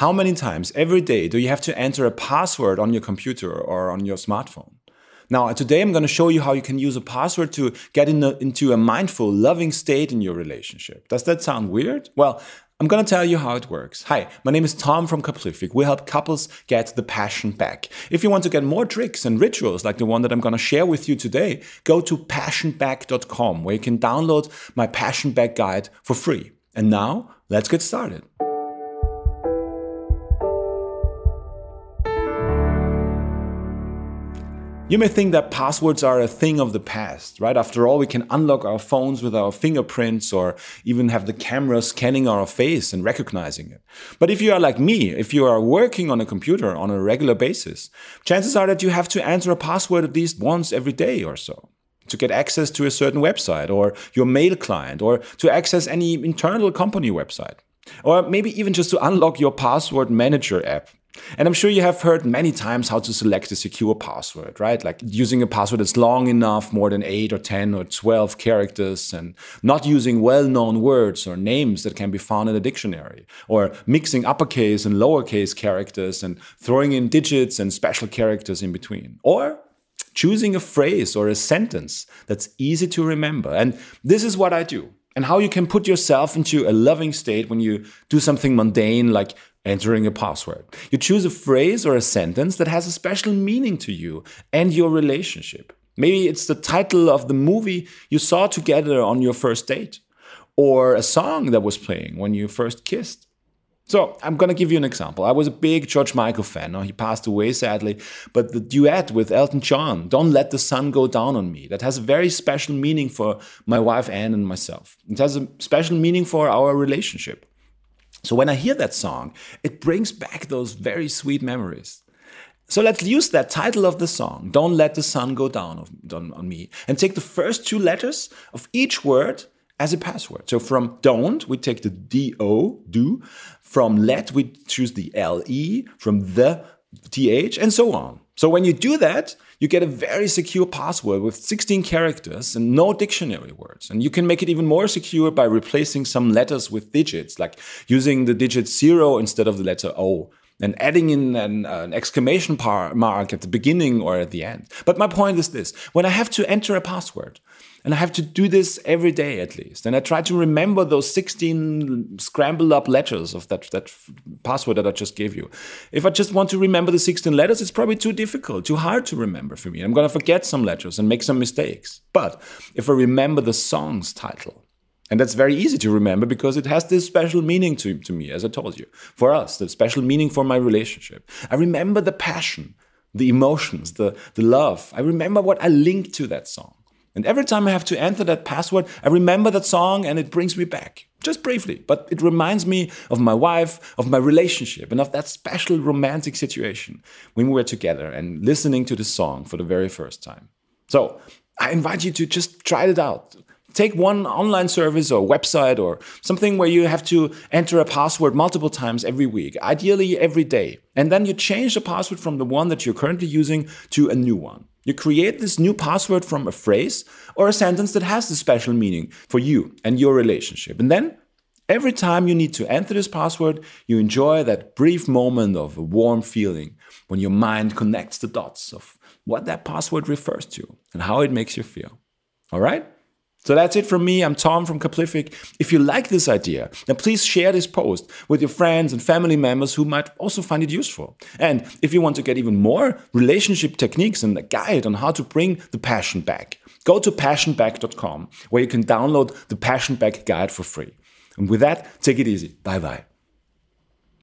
how many times every day do you have to enter a password on your computer or on your smartphone? Now, uh, today I'm going to show you how you can use a password to get in a, into a mindful, loving state in your relationship. Does that sound weird? Well, I'm going to tell you how it works. Hi, my name is Tom from Couplific. We help couples get the passion back. If you want to get more tricks and rituals like the one that I'm going to share with you today, go to passionback.com where you can download my Passion Back guide for free. And now, let's get started. You may think that passwords are a thing of the past, right? After all, we can unlock our phones with our fingerprints or even have the camera scanning our face and recognizing it. But if you are like me, if you are working on a computer on a regular basis, chances are that you have to enter a password at least once every day or so to get access to a certain website or your mail client or to access any internal company website. Or maybe even just to unlock your password manager app and I'm sure you have heard many times how to select a secure password, right? Like using a password that's long enough, more than 8 or 10 or 12 characters, and not using well known words or names that can be found in a dictionary, or mixing uppercase and lowercase characters and throwing in digits and special characters in between. Or choosing a phrase or a sentence that's easy to remember. And this is what I do and how you can put yourself into a loving state when you do something mundane like entering a password. You choose a phrase or a sentence that has a special meaning to you and your relationship. Maybe it's the title of the movie you saw together on your first date, or a song that was playing when you first kissed. So I'm gonna give you an example. I was a big George Michael fan. Now he passed away sadly, but the duet with Elton John, "Don't Let the Sun Go Down on Me," that has a very special meaning for my wife Anne and myself. It has a special meaning for our relationship. So when I hear that song, it brings back those very sweet memories. So let's use that title of the song, Don't Let the Sun Go Down on Me, and take the first two letters of each word as a password. So from don't, we take the D-O, do. From let, we choose the L-E. From the, T-H, and so on. So when you do that, you get a very secure password with 16 characters and no dictionary words. And you can make it even more secure by replacing some letters with digits, like using the digit zero instead of the letter O and adding in an, uh, an exclamation mark at the beginning or at the end. But my point is this when I have to enter a password, and I have to do this every day at least. And I try to remember those 16 scrambled up letters of that, that password that I just gave you. If I just want to remember the 16 letters, it's probably too difficult, too hard to remember for me. I'm going to forget some letters and make some mistakes. But if I remember the song's title, and that's very easy to remember because it has this special meaning to, to me, as I told you. For us, the special meaning for my relationship. I remember the passion, the emotions, the, the love. I remember what I linked to that song. And every time I have to enter that password, I remember that song and it brings me back. Just briefly, but it reminds me of my wife, of my relationship, and of that special romantic situation when we were together and listening to the song for the very first time. So I invite you to just try it out. Take one online service or website or something where you have to enter a password multiple times every week, ideally every day. And then you change the password from the one that you're currently using to a new one. You create this new password from a phrase or a sentence that has the special meaning for you and your relationship. And then every time you need to enter this password, you enjoy that brief moment of a warm feeling when your mind connects the dots of what that password refers to and how it makes you feel. All right? So that's it from me. I'm Tom from Couplific. If you like this idea, then please share this post with your friends and family members who might also find it useful. And if you want to get even more relationship techniques and a guide on how to bring the passion back, go to passionback.com where you can download the Passion Back guide for free. And with that, take it easy. Bye bye.